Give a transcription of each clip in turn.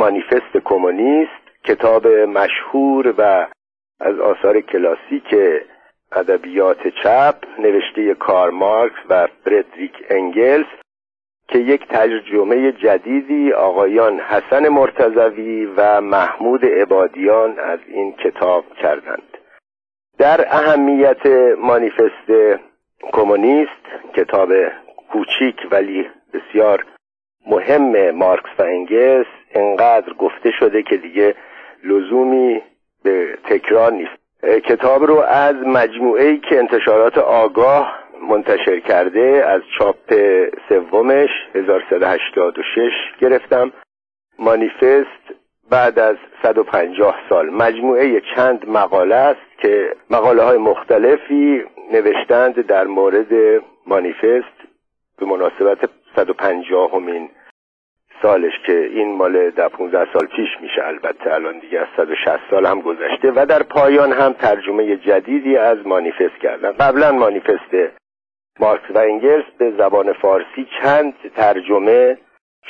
مانیفست کمونیست کتاب مشهور و از آثار کلاسیک ادبیات چپ نوشته کار مارکس و فردریک انگلز که یک ترجمه جدیدی آقایان حسن مرتزوی و محمود عبادیان از این کتاب کردند. در اهمیت مانیفست کمونیست کتاب کوچیک ولی بسیار مهم مارکس و انگلز انقدر گفته شده که دیگه لزومی به تکرار نیست. کتاب رو از مجموعه ای که انتشارات آگاه منتشر کرده از چاپ سومش 1386 گرفتم. مانیفست بعد از 150 سال. مجموعه چند مقاله است که مقاله های مختلفی نوشتند در مورد مانیفست. به مناسبت 150 همین سالش که این مال در 15 سال پیش میشه البته الان دیگه از 160 سال هم گذشته و در پایان هم ترجمه جدیدی از مانیفست کردن. قبلا مانیفست مارکس و انگلس به زبان فارسی چند ترجمه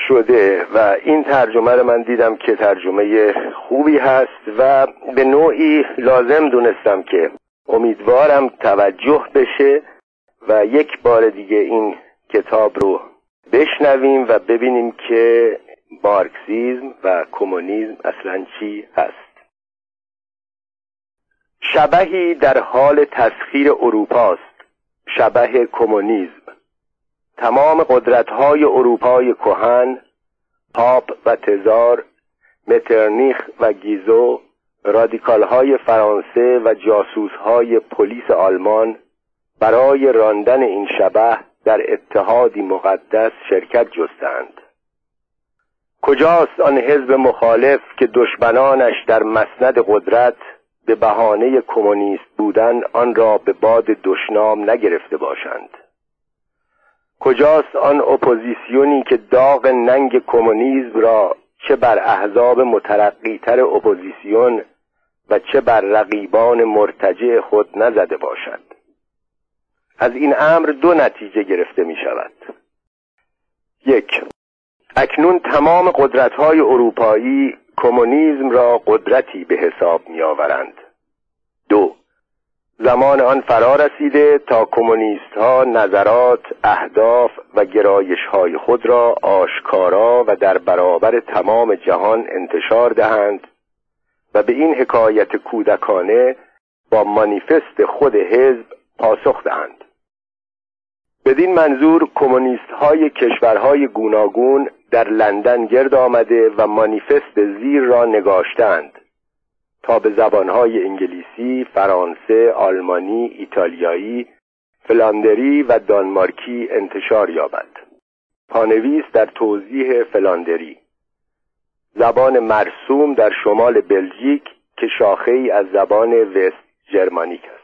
شده و این ترجمه رو من دیدم که ترجمه خوبی هست و به نوعی لازم دونستم که امیدوارم توجه بشه و یک بار دیگه این کتاب رو بشنویم و ببینیم که مارکسیزم و کمونیسم اصلا چی هست. شبهی در حال تسخیر اروپاست. شبه کمونیسم. تمام قدرت‌های اروپای کهن پاپ و تزار مترنیخ و گیزو رادیکال های فرانسه و جاسوس های پلیس آلمان برای راندن این شبه در اتحادی مقدس شرکت جستند. کجاست آن حزب مخالف که دشمنانش در مسند قدرت به بهانه کمونیست بودن آن را به باد دشنام نگرفته باشند؟ کجاست آن اپوزیسیونی که داغ ننگ کمونیسم را چه بر احزاب مترقیتر اپوزیسیون و چه بر رقیبان مرتجع خود نزده باشد؟ از این امر دو نتیجه گرفته می شود یک اکنون تمام قدرت های اروپایی کمونیسم را قدرتی به حساب می آورند دو زمان آن فرا رسیده تا کمونیست ها نظرات، اهداف و گرایش های خود را آشکارا و در برابر تمام جهان انتشار دهند و به این حکایت کودکانه با مانیفست خود حزب پاسخ دهند. بدین منظور کمونیست های کشورهای گوناگون در لندن گرد آمده و مانیفست زیر را نگاشتند تا به زبانهای انگلیسی، فرانسه، آلمانی، ایتالیایی، فلاندری و دانمارکی انتشار یابد. پانویس در توضیح فلاندری زبان مرسوم در شمال بلژیک که شاخه ای از زبان وست جرمانیک است.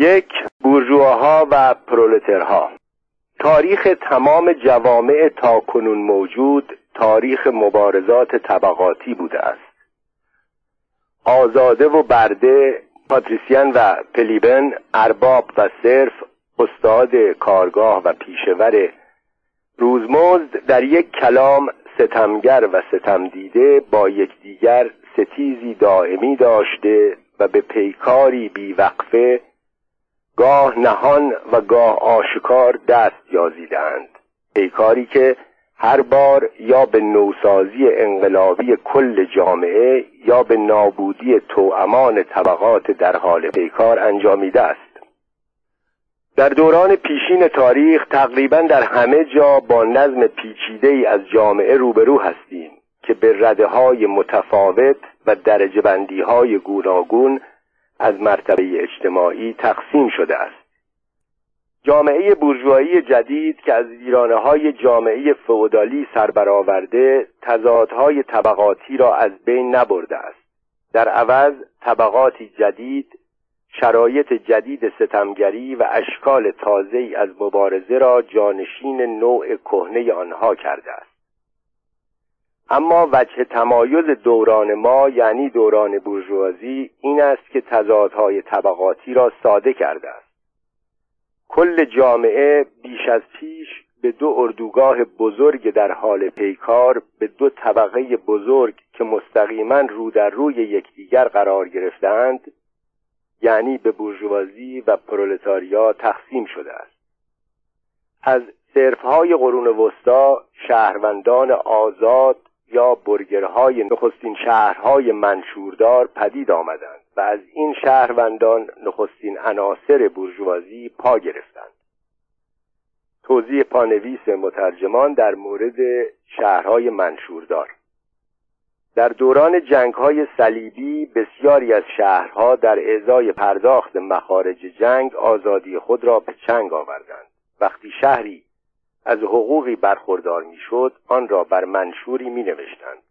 یک بورژواها و پرولترها. تاریخ تمام جوامع تا کنون موجود تاریخ مبارزات طبقاتی بوده است. آزاده و برده پاتریسیان و پلیبن ارباب و صرف استاد کارگاه و پیشور روزمزد در یک کلام ستمگر و ستم دیده با یکدیگر ستیزی دائمی داشته و به پیکاری بیوقفه گاه نهان و گاه آشکار دست یازیدند پیکاری که هر بار یا به نوسازی انقلابی کل جامعه یا به نابودی توامان طبقات در حال پیکار انجامیده است. در دوران پیشین تاریخ تقریبا در همه جا با نظم پیچیده ای از جامعه روبرو هستیم که به رده های متفاوت و درجه بندی های گوناگون از مرتبه اجتماعی تقسیم شده است. جامعه بورژوایی جدید که از ویرانه های جامعه فئودالی سربرآورده تضادهای طبقاتی را از بین نبرده است. در عوض طبقاتی جدید شرایط جدید ستمگری و اشکال تازه از مبارزه را جانشین نوع کهنه آنها کرده است. اما وجه تمایز دوران ما یعنی دوران بورژوازی این است که تضادهای طبقاتی را ساده کرده است. کل جامعه بیش از پیش به دو اردوگاه بزرگ در حال پیکار به دو طبقه بزرگ که مستقیما رو در روی یکدیگر قرار گرفتند یعنی به بورژوازی و پرولتاریا تقسیم شده است. از صرفهای قرون وسطا شهروندان آزاد یا برگرهای نخستین شهرهای منشوردار پدید آمدند و از این شهروندان نخستین عناصر بورژوازی پا گرفتند. توضیح پانویس مترجمان در مورد شهرهای منشوردار. در دوران جنگ های صلیبی بسیاری از شهرها در ازای پرداخت مخارج جنگ آزادی خود را به چنگ آوردند. وقتی شهری از حقوقی برخوردار می‌شد آن را بر منشوری می نوشتند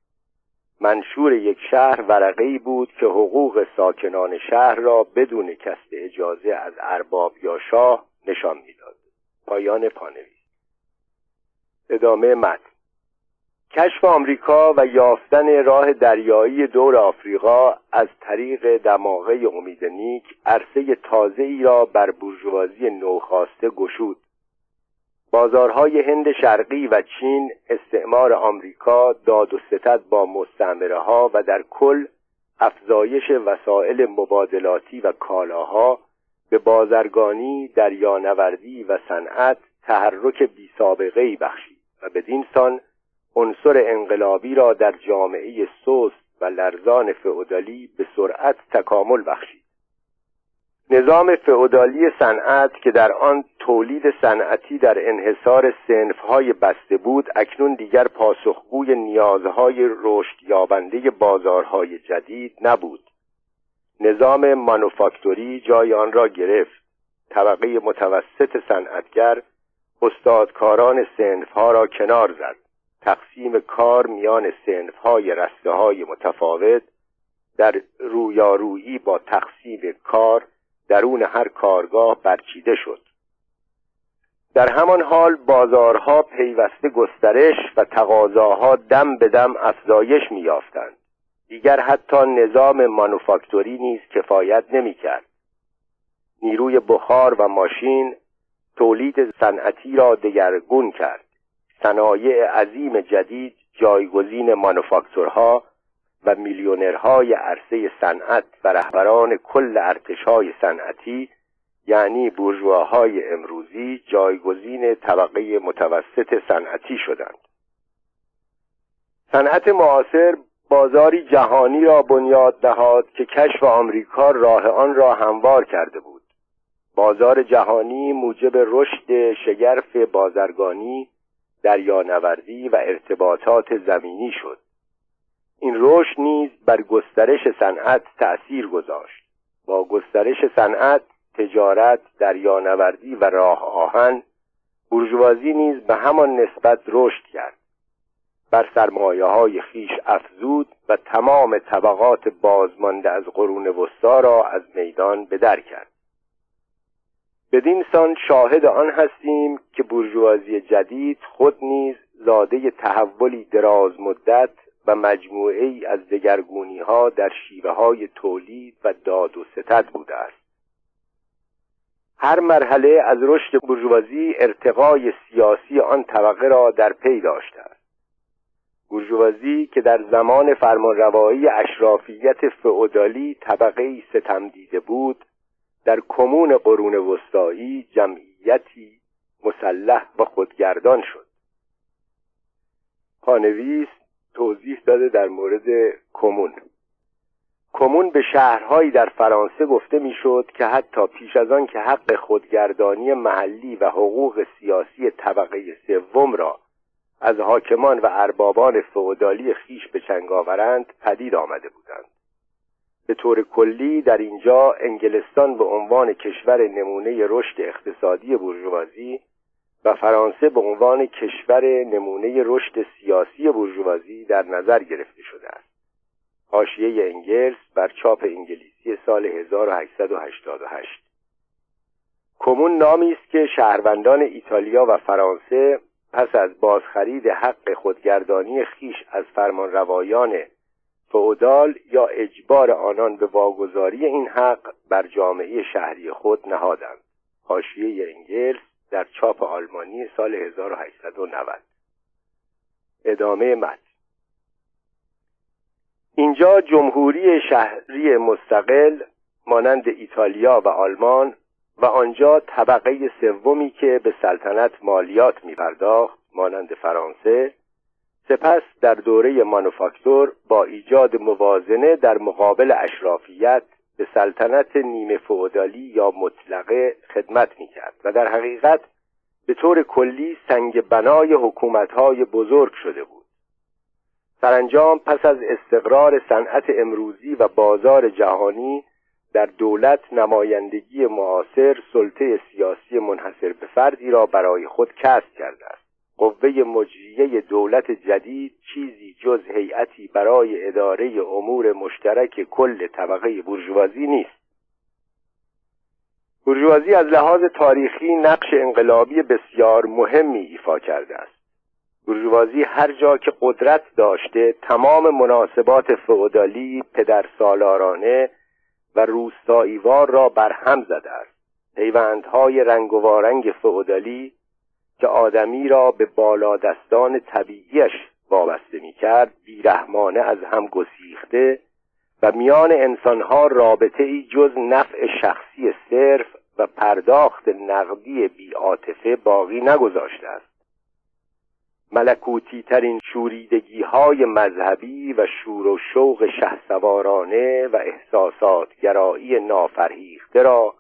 منشور یک شهر ورقی بود که حقوق ساکنان شهر را بدون کسب اجازه از ارباب یا شاه نشان می‌داد. پایان پانویس. ادامه متن. کشف آمریکا و یافتن راه دریایی دور آفریقا از طریق دماغه امید نیک عرصه تازه ای را بر بورژوازی نوخاسته گشود. بازارهای هند شرقی و چین استعمار آمریکا داد و ستد با مستعمره ها و در کل افزایش وسایل مبادلاتی و کالاها به بازرگانی دریانوردی و صنعت تحرک بی سابقه ای بخشید و بدین سان عنصر انقلابی را در جامعه سست و لرزان فئودالی به سرعت تکامل بخشید. نظام فئودالی صنعت که در آن تولید صنعتی در انحصار سنفهای بسته بود اکنون دیگر پاسخگوی نیازهای رشد یابنده بازارهای جدید نبود. نظام مانوفاکتوری جای آن را گرفت. طبقه متوسط صنعتگر استادکاران سنفها را کنار زد. تقسیم کار میان سنفهای رسته های متفاوت در رویارویی با تقسیم کار درون هر کارگاه برچیده شد. در همان حال بازارها پیوسته گسترش و تقاضاها دم به دم افزایش میافتند دیگر حتی نظام مانوفاکتوری نیز کفایت نمی‌کرد. نیروی بخار و ماشین تولید صنعتی را دگرگون کرد. صنایع عظیم جدید جایگزین مانوفاکتورها و میلیونرهای عرصه صنعت و رهبران کل ارتشهای صنعتی یعنی بورژواهای امروزی جایگزین طبقه متوسط صنعتی شدند. صنعت معاصر بازاری جهانی را بنیاد نهاد که کشف آمریکا راه آن را هموار کرده بود. بازار جهانی موجب رشد شگرف بازرگانی دریانوردی و ارتباطات زمینی شد. این رشد نیز بر گسترش صنعت تأثیر گذاشت. با گسترش صنعت تجارت دریانوردی و راه آهن بورژوازی نیز به همان نسبت رشد کرد. بر سرمایه های خیش افزود و تمام طبقات بازمانده از قرون وسطا را از میدان به در کرد. بدین سان شاهد آن هستیم که بورژوازی جدید خود نیز زاده تحولی دراز مدت و مجموعه ای از دگرگونی ها در شیوه های تولید و داد و ستد بوده است. هر مرحله از رشد بورژوازی ارتقای سیاسی آن طبقه را در پی داشته است. بورژوازی که در زمان فرمانروایی اشرافیت فئودالی طبقه ستم دیده بود در کمون قرون وسطایی جمعیتی مسلح و خودگردان شد. پانویس توضیح داده در مورد کمون. کمون به شهرهایی در فرانسه گفته می‌شد که حتی پیش از آن که حق خودگردانی محلی و حقوق سیاسی طبقه سوم را از حاکمان و اربابان فئودالی خیش به چنگ آورند پدید آمده بودند. به طور کلی در اینجا انگلستان به عنوان کشور نمونه رشد اقتصادی بورژوازی و فرانسه به عنوان کشور نمونه رشد سیاسی بورژوازی در نظر گرفته شده است. حاشیه انگلس بر چاپ انگلیسی سال 1888 کمون نامی است که شهروندان ایتالیا و فرانسه پس از بازخرید حق خودگردانی خیش از فرمانروایان فعودال یا اجبار آنان به واگذاری این حق بر جامعه شهری خود نهادند. حاشیه انگلس در چاپ آلمانی سال 1890 ادامه متن. اینجا جمهوری شهری مستقل مانند ایتالیا و آلمان و آنجا طبقه سومی که به سلطنت مالیات می پرداخت مانند فرانسه سپس در دوره مانوفاکتور با ایجاد موازنه در مقابل اشرافیت به سلطنت نیمه فعودالی یا مطلقه خدمت می کرد و در حقیقت به طور کلی سنگ بنای حکومتهای بزرگ شده بود. سرانجام پس از استقرار صنعت امروزی و بازار جهانی در دولت نمایندگی معاصر سلطه سیاسی منحصر به فردی را برای خود کسب کرده قوه مجریه دولت جدید چیزی جز هیئتی برای اداره امور مشترک کل طبقه بورژوازی نیست. بورژوازی از لحاظ تاریخی نقش انقلابی بسیار مهمی ایفا کرده است. بورژوازی هر جا که قدرت داشته تمام مناسبات فئودالی پدر سالارانه و روستاییوار را برهم زده است. پیوندهای رنگ و وارنگ فئودالی که آدمی را به بالادستان طبیعیش وابسته می کرد بیرحمانه از هم گسیخته و میان انسانها رابطه ای جز نفع شخصی صرف و پرداخت نقدی بیعاطفه باقی نگذاشته است. ملکوتی ترین شوریدگی های مذهبی و شور و شوق شهسوارانه و احساسات گرایی نافرهیخته را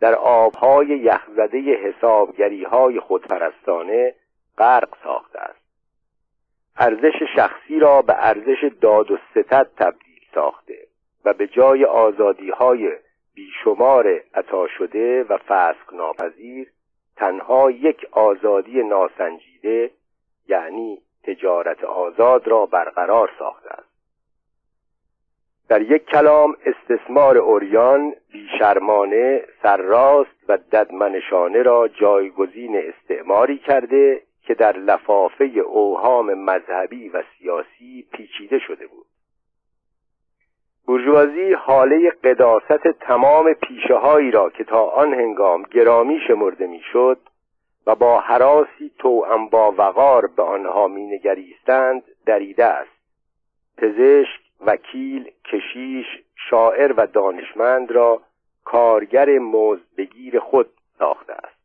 در آبهای یخزده حسابگری های خودپرستانه غرق ساخته است. ارزش شخصی را به ارزش داد و ستد تبدیل ساخته و به جای آزادی های بیشمار عطا شده و فسق ناپذیر تنها یک آزادی ناسنجیده یعنی تجارت آزاد را برقرار ساخته است. در یک کلام استثمار اوریان بیشرمانه سرراست و ددمنشانه را جایگزین استعماری کرده که در لفافه اوهام مذهبی و سیاسی پیچیده شده بود. بورژوازی حاله قداست تمام پیشه را که تا آن هنگام گرامی شمرده می‌شد و با حراسی توأم با وقار به آنها مینگریستند دریده است. پزشک وکیل کشیش شاعر و دانشمند را کارگر بگیر خود ساخته است.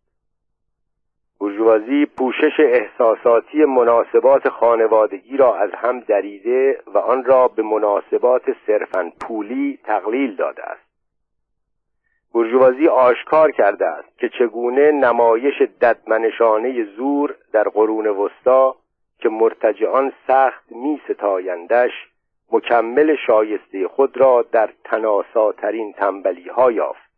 بورژوازی پوشش احساساتی مناسبات خانوادگی را از هم دریده و آن را به مناسبات صرفا پولی تقلیل داده است. بورژوازی آشکار کرده است که چگونه نمایش ددمنشانه زور در قرون وسطا که مرتجعان سخت می ستایندش مکمل شایسته خود را در تناساترین تنبلی ها یافت.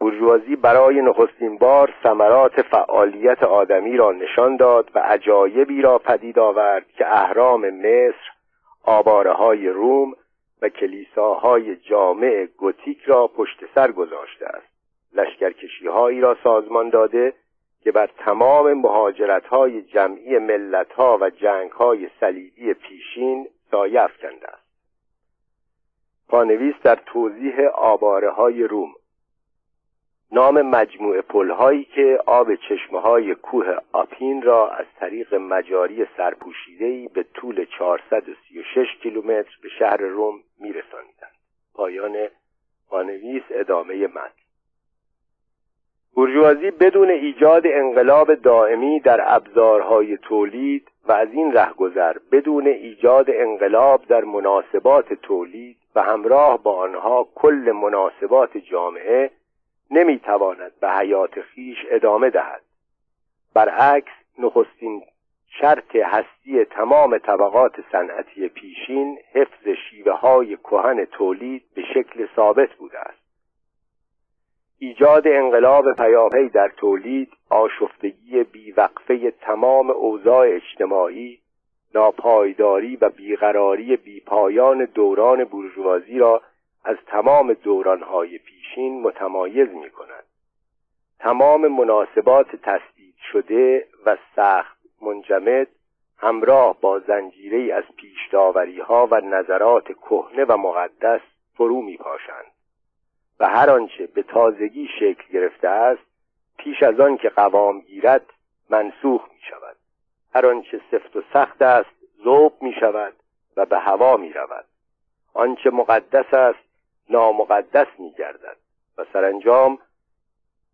بورژوازی برای نخستین بار ثمرات فعالیت آدمی را نشان داد و عجایبی را پدید آورد که اهرام مصر آباره های روم و کلیساهای جامع گوتیک را پشت سر گذاشته است. لشکرکشی هایی را سازمان داده که بر تمام مهاجرت های جمعی ملت ها و جنگ های صلیبی پیشین سایه افکنده است. پانویس در توضیح آباره های روم. نام مجموعه پلهایی که آب چشمه های کوه آپین را از طریق مجاری سرپوشیدهی به طول 436 کیلومتر به شهر روم میرسانیدند پایان پانویس ادامه متن. بورژوازی بدون ایجاد انقلاب دائمی در ابزارهای تولید و از این رهگذر بدون ایجاد انقلاب در مناسبات تولید و همراه با آنها کل مناسبات جامعه نمی‌تواند به حیات خیش ادامه دهد. برعکس نخستین شرط هستی تمام طبقات صنعتی پیشین حفظ شیوه های کهن تولید به شکل ثابت بوده است. ایجاد انقلاب پیاپی در تولید آشفتگی بیوقفه تمام اوضاع اجتماعی ناپایداری و بیقراری بیپایان دوران بورژوازی را از تمام دورانهای پیشین متمایز می کند تمام مناسبات تسدید شده و سخت منجمد همراه با زنجیره از پیشداوری ها و نظرات کهنه و مقدس فرو می پاشند و هر آنچه به تازگی شکل گرفته است پیش از آن که قوام گیرد منسوخ می شود. هر آنچه سفت و سخت است ذوب می شود و به هوا می رود. آنچه مقدس است نامقدس می گردد و سرانجام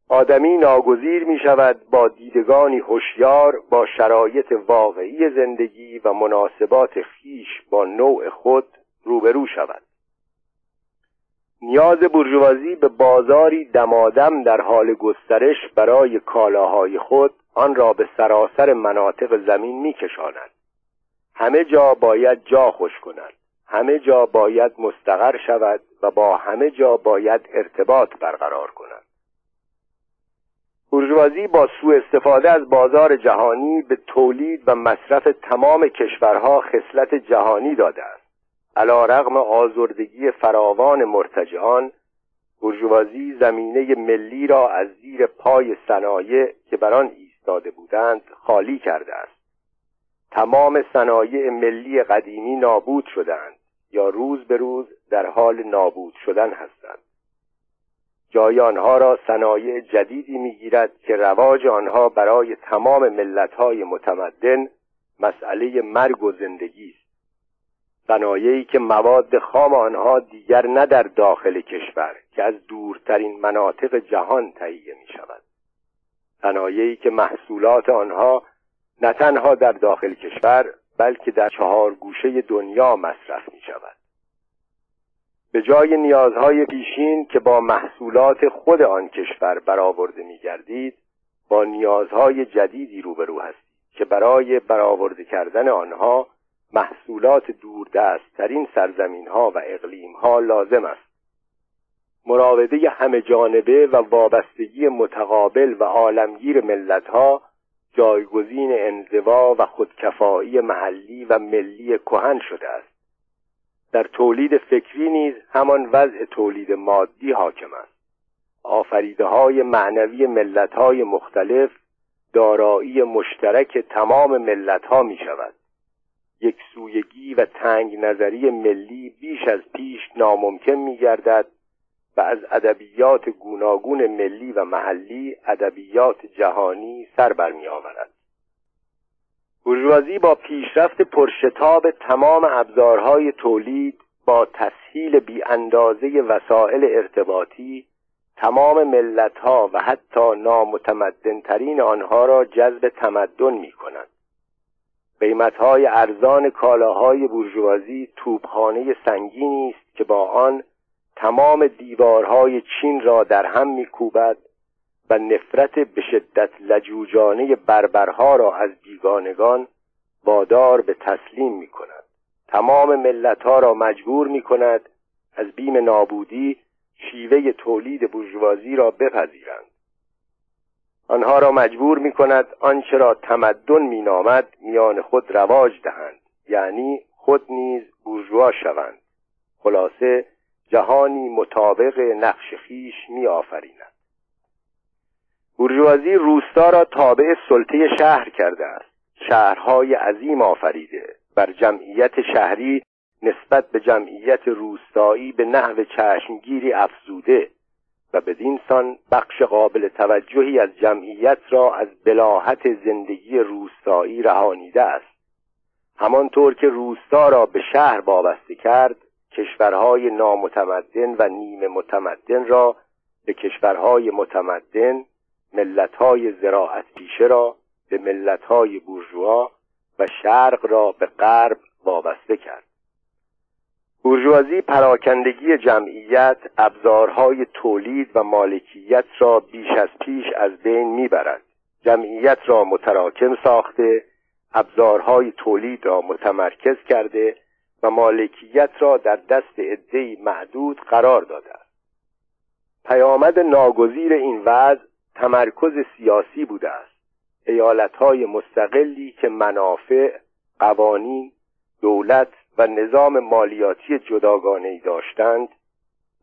آدمی ناگزیر می شود با دیدگانی هوشیار با شرایط واقعی زندگی و مناسبات خیش با نوع خود روبرو شود. نیاز برجوازی به بازاری دمادم در حال گسترش برای کالاهای خود آن را به سراسر مناطق زمین میکشاند. همه جا باید جا خوش کند. همه جا باید مستقر شود و با همه جا باید ارتباط برقرار کند. بورژوازی با سوء استفاده از بازار جهانی به تولید و مصرف تمام کشورها خصلت جهانی داده است. علا رغم آزردگی فراوان مرتجعان برجوازی زمینه ملی را از زیر پای صنایع که بر آن ایستاده بودند خالی کرده است. تمام صنایع ملی قدیمی نابود شدند یا روز به روز در حال نابود شدن هستند. جای آنها را صنایع جدیدی می‌گیرد که رواج آنها برای تمام ملتهای متمدن مسئله مرگ و زندگی است. صنایعی که مواد خام آنها دیگر نه در داخل کشور که از دورترین مناطق جهان تهیه می شود صنایعی که محصولات آنها نه تنها در داخل کشور بلکه در چهار گوشه دنیا مصرف می شود به جای نیازهای پیشین که با محصولات خود آن کشور برآورده می گردید با نیازهای جدیدی روبرو هستید که برای برآورده کردن آنها محصولات دوردست ترین سرزمین ها و اقلیم ها لازم است. مراوده همه جانبه و وابستگی متقابل و عالمگیر ملت ها جایگزین انزوا و خودکفایی محلی و ملی کهن شده است. در تولید فکری نیز همان وضع تولید مادی حاکم است. آفریده های معنوی ملت های مختلف دارایی مشترک تمام ملت ها می شود یک سویگی و تنگ نظری ملی بیش از پیش ناممکن می گردد و از ادبیات گوناگون ملی و محلی ادبیات جهانی سر برمی آورد با پیشرفت پرشتاب تمام ابزارهای تولید با تسهیل بی اندازه وسایل ارتباطی تمام ملتها و حتی نامتمدنترین آنها را جذب تمدن می کند قیمتهای ارزان کالاهای بورژوازی توپخانه سنگینی است که با آن تمام دیوارهای چین را در هم میکوبد و نفرت به شدت لجوجانه بربرها را از بیگانگان وادار به تسلیم می کند تمام ملتها را مجبور می کند از بیم نابودی شیوه تولید بورژوازی را بپذیرند. آنها را مجبور می کند آنچه را تمدن می نامد میان خود رواج دهند یعنی خود نیز بورژوا شوند. خلاصه جهانی مطابق نقش خیش می آفریند بورژوازی روستا را تابع سلطه شهر کرده است. شهرهای عظیم آفریده. بر جمعیت شهری نسبت به جمعیت روستایی به نحو چشمگیری افزوده. و بدین سان بخش قابل توجهی از جمعیت را از بلاحت زندگی روستایی رهانیده است. همانطور که روستا را به شهر وابسته کرد کشورهای نامتمدن و نیمه متمدن را به کشورهای متمدن ملتهای زراعت پیشه را به ملتهای بورژوا و شرق را به غرب وابسته کرد. بورژوازی پراکندگی جمعیت ابزارهای تولید و مالکیت را بیش از پیش از بین می‌برد. جمعیت را متراکم ساخته ابزارهای تولید را متمرکز کرده و مالکیت را در دست عدهای معدود قرار داده است. پیامد ناگزیر این وضع تمرکز سیاسی بوده است. ایالتهای مستقلی که منافع قوانین دولت و نظام مالیاتی جداگانه داشتند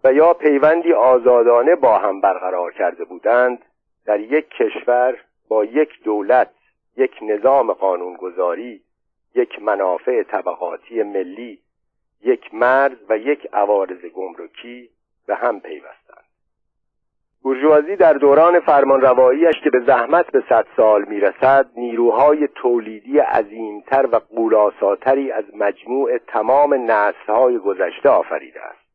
و یا پیوندی آزادانه با هم برقرار کرده بودند در یک کشور با یک دولت یک نظام قانونگذاری یک منافع طبقاتی ملی یک مرز و یک عوارض گمرکی به هم پیوستند بورژوازی در دوران فرمانرواییش که به زحمت به صد سال می‌رسد نیروهای تولیدی عظیمتر و قولاساتری از مجموع تمام نسلهای گذشته آفریده است.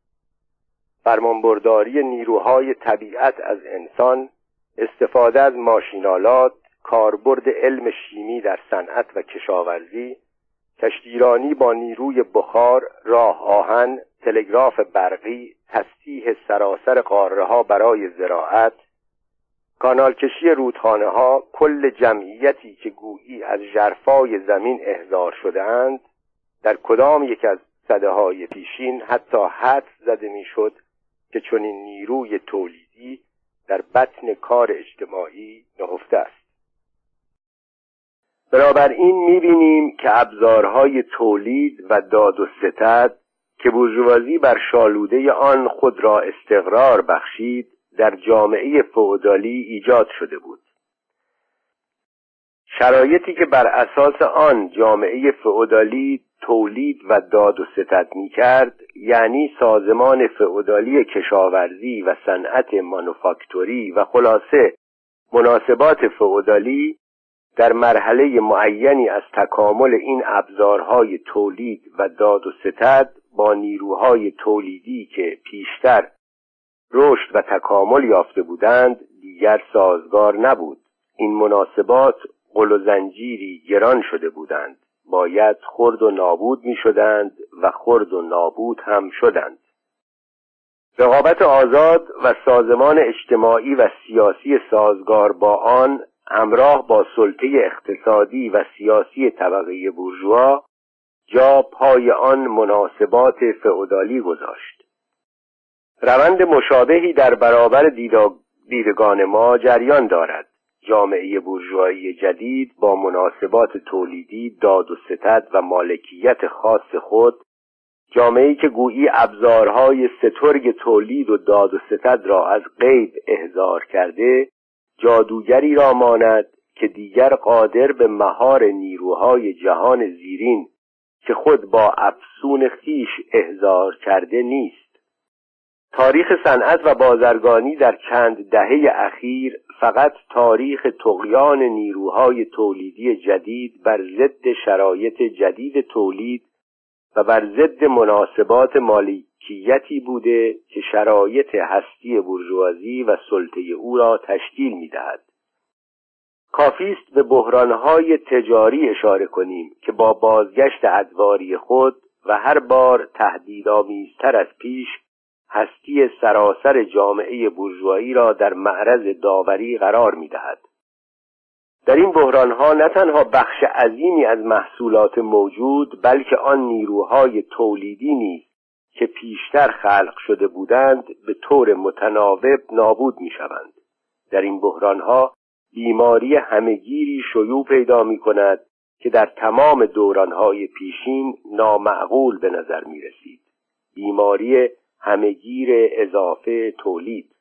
فرمانبرداری نیروهای طبیعت از انسان استفاده از ماشینالات کاربرد علم شیمی در صنعت و کشاورزی کشتیرانی با نیروی بخار راه آهن تلگراف برقی تسطیح سراسر قاره ها برای زراعت. کانالکشی رودخانه ها کل جمعیتی که گویی از جرفای زمین احضار شده اند در کدام یک از صده های پیشین حتی حد زده می‌شد که چنین نیروی تولیدی در بطن کار اجتماعی نهفته است. بنابراین می‌بینیم که ابزارهای تولید و داد و ستد که بورژوازی بر شالوده آن خود را استقرار بخشید در جامعه فئودالی ایجاد شده بود. شرایطی که بر اساس آن جامعه فئودالی تولید و داد و ستد می کرد یعنی سازمان فئودالی کشاورزی و صنعت مانوفاکتوری و خلاصه مناسبات فئودالی در مرحله معینی از تکامل این ابزارهای تولید و داد و ستد با نیروهای تولیدی که پیشتر رشد و تکامل یافته بودند دیگر سازگار نبود. این مناسبات قل و زنجیری گران شده بودند. باید خرد و نابود می شدند و خرد و نابود هم شدند. رقابت آزاد و سازمان اجتماعی و سیاسی سازگار با آن همراه با سلطه اقتصادی و سیاسی طبقه بورژوا جا پای آن مناسبات فئودالی گذاشت. روند مشابهی در برابر دیدگان ما جریان دارد. جامعه بورژوایی جدید با مناسبات تولیدی داد و ستد و مالکیت خاص خود جامعه که گویی ابزارهای سترگ تولید و داد و ستد را از غیب احضار کرده جادوگری را ماند که دیگر قادر به مهار نیروهای جهان زیرین که خود با افسون خیش احضار کرده نیست. تاریخ صنعت و بازرگانی در چند دهه اخیر فقط تاریخ تقیان نیروهای تولیدی جدید بر ضد شرایط جدید تولید و بر ضد مناسبات مالکیتی بوده که شرایط هستی برجوازی و سلطه او را تشکیل می‌دهد. کافی است به بحرانهای تجاری اشاره کنیم که با بازگشت ادواری خود و هر بار تهدیدآمیزتر از پیش هستی سراسر جامعه بورژوایی را در معرض داوری قرار می‌دهد. در این بحرانها نه تنها بخش عظیمی از محصولات موجود بلکه آن نیروهای تولیدی نیز که پیشتر خلق شده بودند به طور متناوب نابود می شوند. در این بحرانها بیماری همگیری شیوع پیدا می کند که در تمام دورانهای پیشین نامعقول به نظر می رسید. بیماری همگیر اضافه تولید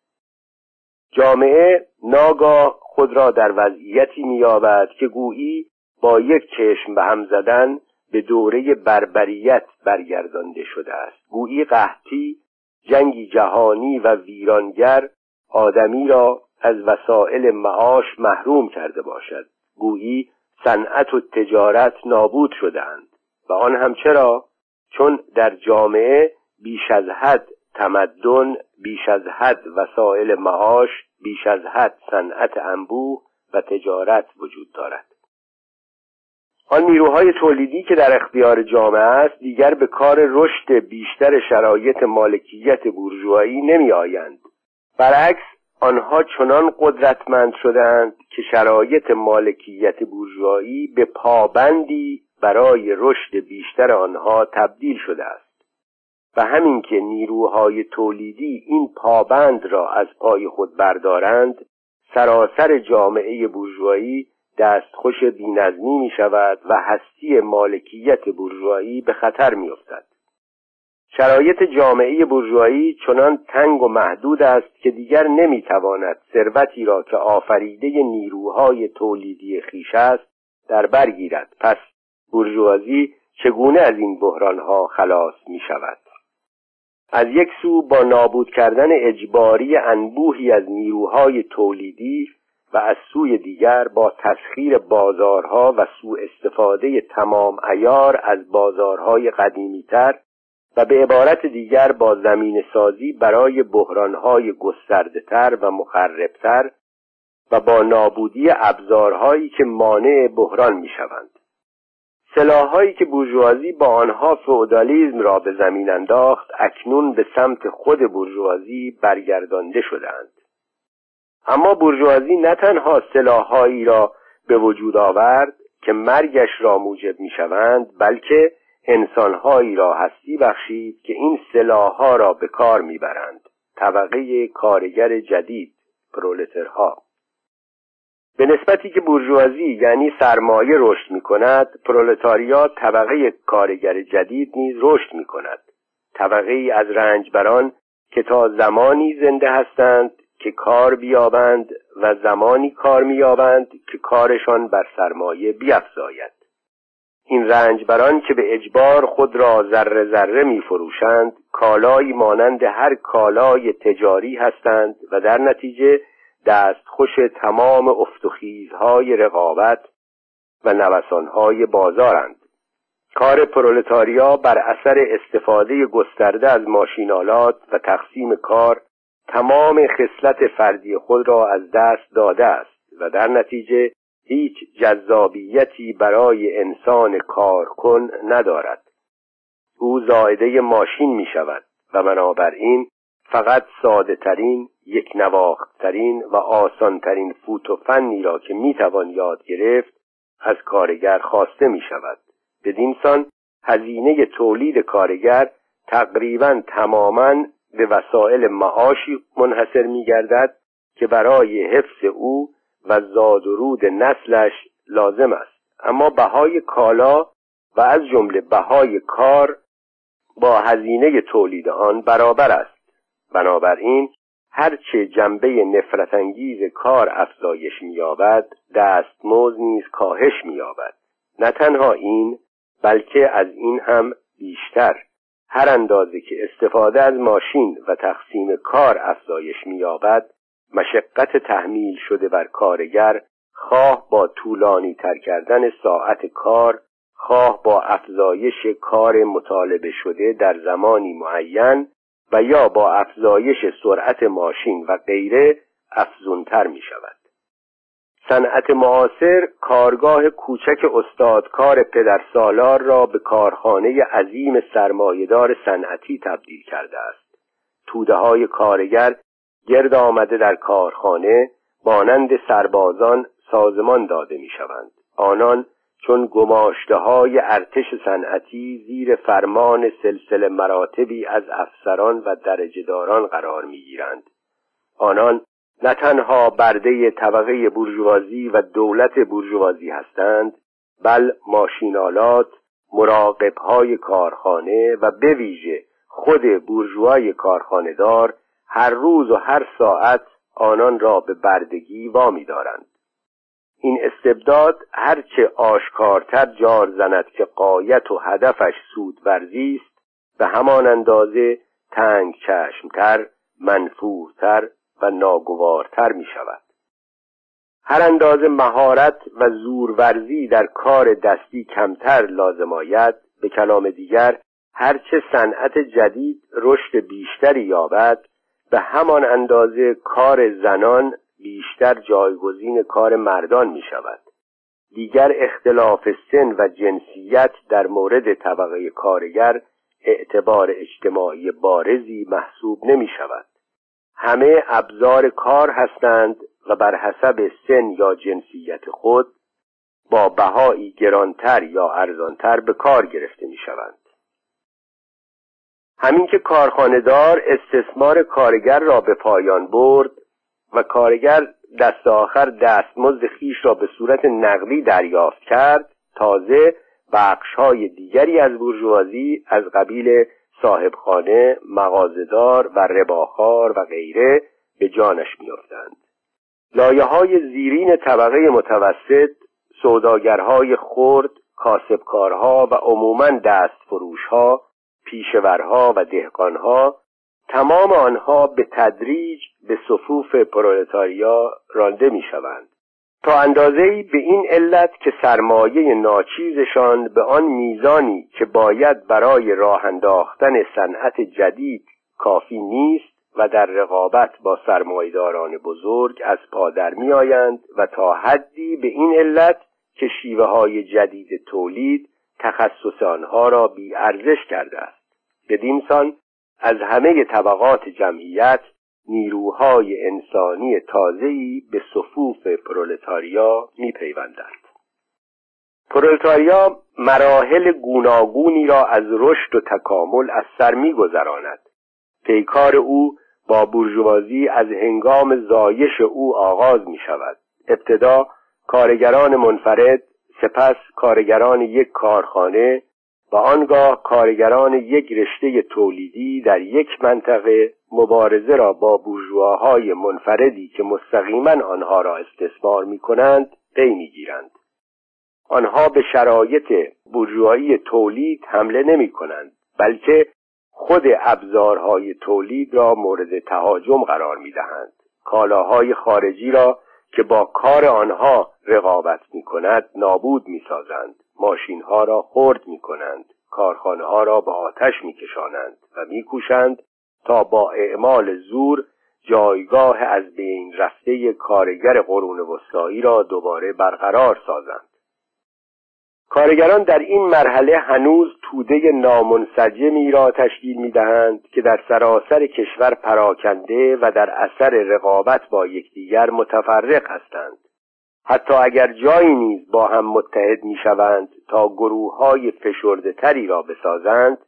جامعه ناگاه خود را در وضعیتی مییابد که گویی با یک چشم به هم زدن به دوره بربریت برگردانده شده است. گویی قحطی جنگی جهانی و ویرانگر آدمی را از وسایل معاش محروم کرده باشد. گویی صنعت و تجارت نابود شدهاند. و آن هم چرا؟ چون در جامعه بیش از حد تمدن بیش از حد وسایل معاش بیش از حد صنعت انبوه و تجارت وجود دارد. آن نیروهای تولیدی که در اختیار جامعه است دیگر به کار رشد بیشتر شرایط مالکیت بورژوایی نمی آیند برعکس آنها چنان قدرتمند شدند که شرایط مالکیت بورژوایی به پابندی برای رشد بیشتر آنها تبدیل شده است. و همین که نیروهای تولیدی این پابند را از پای خود بردارند سراسر جامعه بورژوایی دستخوش بینظمی می شود و هستی مالکیت بورژوایی به خطر می افتد. شرایط جامعه بورژوایی چنان تنگ و محدود است که دیگر نمی‌تواند ثروتی را که آفریده نیروهای تولیدی خیش است در بر گیرد پس بورژوازی چگونه از این بحرانها خلاص می شود از یک سو با نابود کردن اجباری انبوهی از نیروهای تولیدی و از سوی دیگر با تسخیر بازارها و سوء استفاده تمام ایار از بازارهای قدیمیتر و به عبارت دیگر با زمین سازی برای بحرانهای گسترده و مخربتر و با نابودی ابزارهایی که مانع بحران می شوند. سلاحهایی که بورژوازی با آنها فئودالیسم را به زمین انداخت اکنون به سمت خود بورژوازی برگردانده شدند اما بورژوازی نه تنها سلاحهایی را به وجود آورد که مرگش را موجب می‌شوند بلکه انسانهایی را هستی بخشید که این سلاحها را به کار می‌برند. طبقه کارگر جدید پرولترها. به نسبتی که بورژوازی یعنی سرمایه رشد می کند پرولتاریا طبقه کارگر جدید نیز رشد می کند طبقه از رنجبران که تا زمانی زنده هستند که کار بیابند و زمانی کار مییابند که کارشان بر سرمایه بیافزاید این رنجبران که به اجبار خود را ذره ذره می فروشند کالایی مانند هر کالای تجاری هستند و در نتیجه دستخوش تمام افتخیزهای رقابت و نوسانهای بازارند. کار پرولتاریا بر اثر استفاده گسترده از ماشینالات و تقسیم کار تمام خصلت فردی خود را از دست داده است و در نتیجه هیچ جذابیتی برای انسان کارکن ندارد. او زائده ماشین می شود و بنابراین فقط ساده ترین یک نواخت ترین و آسان ترین فوت و فنی را که می‌توان یاد گرفت از کارگر خواسته می شود. بدین سان هزینه تولید کارگر تقریبا تماما به وسایل معاشی منحصر می گردد که برای حفظ او و زاد و رود نسلش لازم است. اما بهای کالا و از جمله بهای کار با هزینه تولید آن برابر است. بنابراین هرچه جنبه نفرت انگیز کار افزایش مییابد دستمزد نیز کاهش مییابد. نه تنها این بلکه از این هم بیشتر. هر اندازه که استفاده از ماشین و تقسیم کار افزایش مییابد مشقت تحمیل شده بر کارگر خواه با طولانی تر کردن ساعت کار خواه با افزایش کار مطالبه شده در زمانی معین و یا با افزایش سرعت ماشین و غیره افزونتر می شود صنعت معاصر کارگاه کوچک استادکار پدرسالار را به کارخانه عظیم سرمایهدار صنعتی تبدیل کرده است. توده های کارگر گرد آمده در کارخانه مانند سربازان سازمان داده می شوند آنان چون گماشته های ارتش صنعتی زیر فرمان سلسله مراتبی از افسران و درجهداران قرار می‌گیرند. آنان نه تنها برده طبقه بورژوازی و دولت بورژوازی هستند بل ماشینالات مراقبهای کارخانه و به ویژه خود بورژوای کارخانهدار هر روز و هر ساعت آنان را به بردگی وامی دارند. این استبداد هرچه آشکارتر جار زند که قایت و هدفش سود است به همان اندازه تنگ چشمتر منفورتر و ناگوارتر می شود هر اندازه مهارت و زورورزی در کار دستی کمتر لازم آید. به کلام دیگر هرچه صنعت جدید رشد بیشتری یابد به همان اندازه کار زنان بیشتر جایگزین کار مردان می شود دیگر اختلاف سن و جنسیت در مورد طبقه کارگر اعتبار اجتماعی بارزی محسوب نمی شود همه ابزار کار هستند و بر حسب سن یا جنسیت خود با بهایی گرانتر یا ارزانتر به کار گرفته می شوند همین که کارخانهدار استثمار کارگر را به پایان برد و کارگر دست آخر دستمزد خیش را به صورت نقدی دریافت کرد تازه بخش های دیگری از بورژوازی از قبیل صاحبخانه مغازدار و رباخار و غیره به جانش میافتند. لایه های زیرین طبقه متوسط سوداگرهای خرد کاسبکارها و عموما دست فروشها پیشورها و دهقانها تمام آنها به تدریج به صفوف پرولتاریا رانده می شوند تا اندازه‌ای به این علت که سرمایه ناچیزشان به آن میزانی که باید برای راه انداختن صنعت جدید کافی نیست و در رقابت با سرمایداران بزرگ از پادر می آیند و تا حدی به این علت که شیوه های جدید تولید تخصص آنها را بی ارزش کرده است. بدین سان از همه طبقات جمعیت نیروهای انسانی تازه‌ای به صفوف پرولتاریا میپیوندند. پرولتاریا مراحل گوناگونی را از رشد و تکامل از سر میگذراند. پیکار او با بورژوازی از هنگام زایش او آغاز می شود ابتدا کارگران منفرد سپس کارگران یک کارخانه و آنگاه کارگران یک رشته تولیدی در یک منطقه مبارزه را با بورژواهای منفردی که مستقیما آنها را استثمار می کنند پی می. آنها به شرایط بورژوایی تولید حمله نمی کنند بلکه خود ابزارهای تولید را مورد تهاجم قرار می دهند. کالاهای خارجی را که با کار آنها رقابت می کند نابود می سازند ماشین ها را خرد می کنند کارخانه ها را به آتش می کشانند و می کوشند تا با اعمال زور جایگاه از بین رفته کارگر قرون وسطایی را دوباره برقرار سازند. کارگران در این مرحله هنوز توده نامنسجمی را تشکیل می دهند که در سراسر کشور پراکنده و در اثر رقابت با یکدیگر متفرق هستند. حتی اگر جایی نیز با هم متحد می شوند تا گروه های فشرده تری را بسازند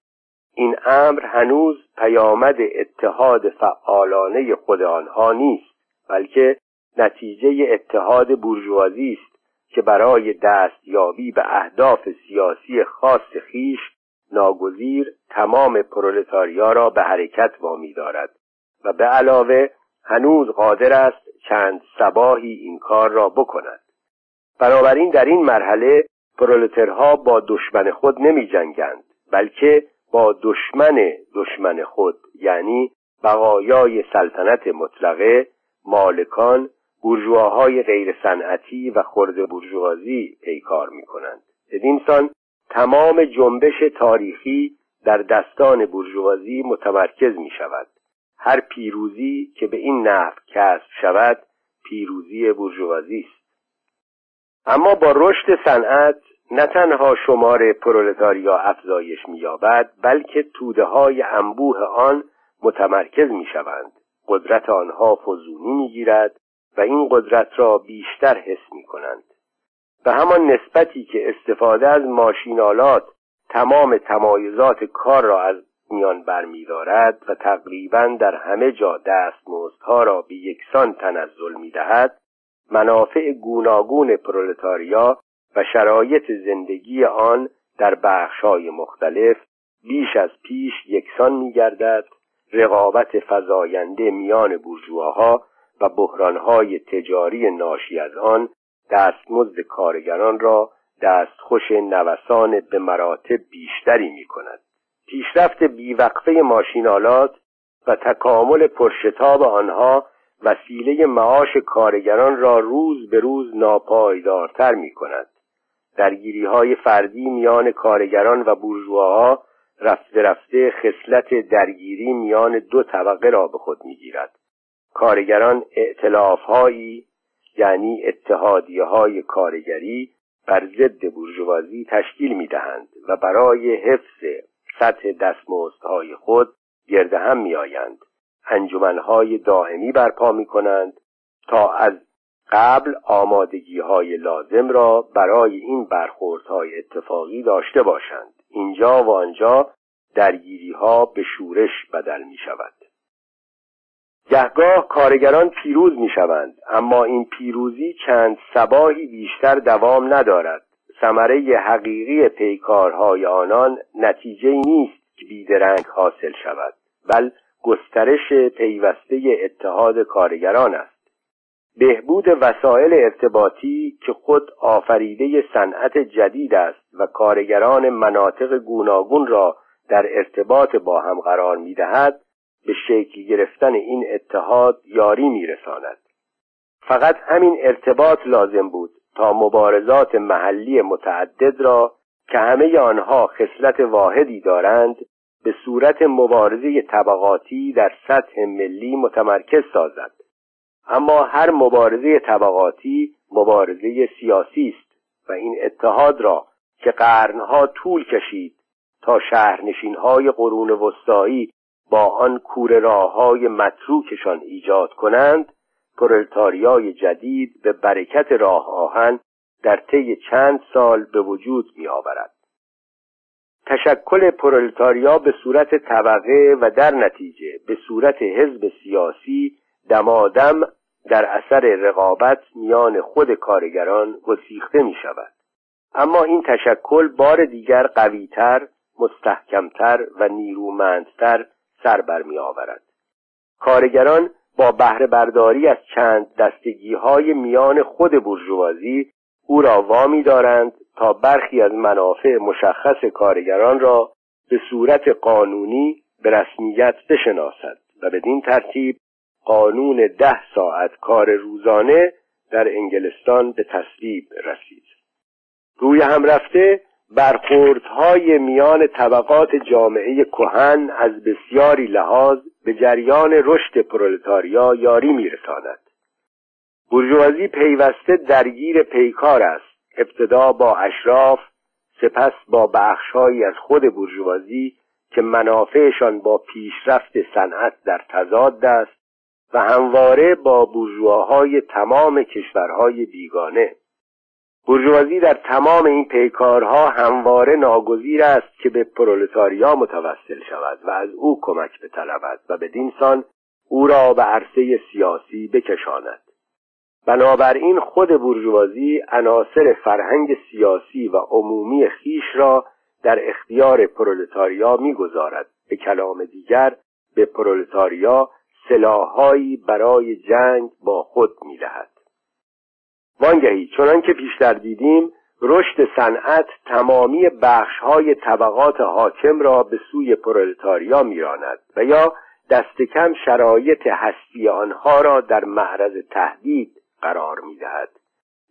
این امر هنوز پیامد اتحاد فعالانه خود آنها نیست بلکه نتیجه اتحاد بورژوازی است که برای دستیابی به اهداف سیاسی خاص خیش ناگزیر تمام پرولتاریا را به حرکت وامی دارد و به علاوه هنوز قادر است چند سباهی این کار را بکند. بنابراین در این مرحله پرولترها با دشمن خود نمی جنگند بلکه با دشمن دشمن خود یعنی بقایای سلطنت مطلقه مالکان بورژواهای غیر صنعتی و خرد بورژوازی پیکار می کنند سان تمام جنبش تاریخی در دستان بورژوازی متمرکز می شود هر پیروزی که به این نحو کسب شود پیروزی بورژوازی است. اما با رشد صنعت نه تنها شمار پرولتاریا افزایش می‌یابد بلکه توده های انبوه آن متمرکز می‌شوند. قدرت آنها فزونی می‌گیرد و این قدرت را بیشتر حس می‌کنند. به همان نسبتی که استفاده از ماشینالات تمام تمایزات کار را از میان برمیدارد و تقریبا در همه جا دستمزدها را به یکسان تنزل می‌دهد منافع گوناگون پرولتاریا و شرایط زندگی آن در بخشهای مختلف بیش از پیش یکسان میگردد رقابت فزاینده میان بورژواها و بحرانهای تجاری ناشی از آن دستمزد کارگران را دستخوش نوسان به مراتب بیشتری می کند. پیشرفت بیوقفه ماشینالات و تکامل پرشتاب آنها وسیله معاش کارگران را روز به روز ناپایدارتر می کند. درگیری های فردی میان کارگران و بورژواها رفته رفته خصلت درگیری میان دو طبقه را به خود می‌گیرد. کارگران اعتلاف هایی یعنی اتحادیه های کارگری بر ضد بورژوازی تشکیل می دهند و برای حفظ سطح دستمزدهای خود گرد هم می آیند انجمنهای دائمی برپا می کنند تا از قبل آمادگی های لازم را برای این برخوردهای اتفاقی داشته باشند. اینجا و آنجا درگیری ها به شورش بدل می شود گهگاه کارگران پیروز می شوند اما این پیروزی چند سباهی بیشتر دوام ندارد. ثمره حقیقی پیکارهای آنان نتیجه نیست که بیدرنگ حاصل شود بل گسترش پیوسته اتحاد کارگران است. بهبود وسایل ارتباطی که خود آفریده صنعت جدید است و کارگران مناطق گوناگون را در ارتباط با هم قرار می دهد به شکل گرفتن این اتحاد یاری میرساند. فقط همین ارتباط لازم بود تا مبارزات محلی متعدد را که همه آنها خصلت واحدی دارند به صورت مبارزه طبقاتی در سطح ملی متمرکز سازد. اما هر مبارزه طبقاتی مبارزه سیاسی است و این اتحاد را که قرنها طول کشید تا شهرنشینهای قرون وسطایی با آن کور راههای متروکشان ایجاد کنند پرولتاریای جدید به برکت راه آهن در طی چند سال به وجود می آورد. تشکل پرولتاریا به صورت طبقه و در نتیجه به صورت حزب سیاسی دمادم در اثر رقابت میان خود کارگران گسیخته می شود اما این تشکل بار دیگر قویتر مستحکمتر و نیرومندتر سر برمی آورد کارگران با بهره برداری از چند دستگی های میان خود برجوازی او را وامی دارند تا برخی از منافع مشخص کارگران را به صورت قانونی به رسمیت بشناسد و بدین ترتیب قانون ده ساعت کار روزانه در انگلستان به تصویب رسید. روی هم رفته برخوردهای میان طبقات جامعه کهن از بسیاری لحاظ به جریان رشد پرولتاریا یاری میرساند. بورژوازی پیوسته درگیر پیکار است. ابتدا با اشراف سپس با بخشهایی از خود بورژوازی که منافعشان با پیشرفت صنعت در تضاد است. و همواره با بورژواهای تمام کشورهای بیگانه. بورژوازی در تمام این پیکارها همواره ناگزیر است که به پرولتاریا متوسل شود و از او کمک بطلبد و بدین سان او را به عرصه سیاسی بکشاند. بنابراین خود بورژوازی عناصر فرهنگ سیاسی و عمومی خیش را در اختیار پرولتاریا می‌گذارد. به کلام دیگر به پرولتاریا سلاحهایی برای جنگ با خود می‌دهد. وانگهی چنان که پیشتر دیدیم رشد صنعت تمامی بخشهای طبقات حاکم را به سوی پرولتاریا میراند و یا دست کم شرایط هستی آنها را در معرض تهدید قرار می‌دهد.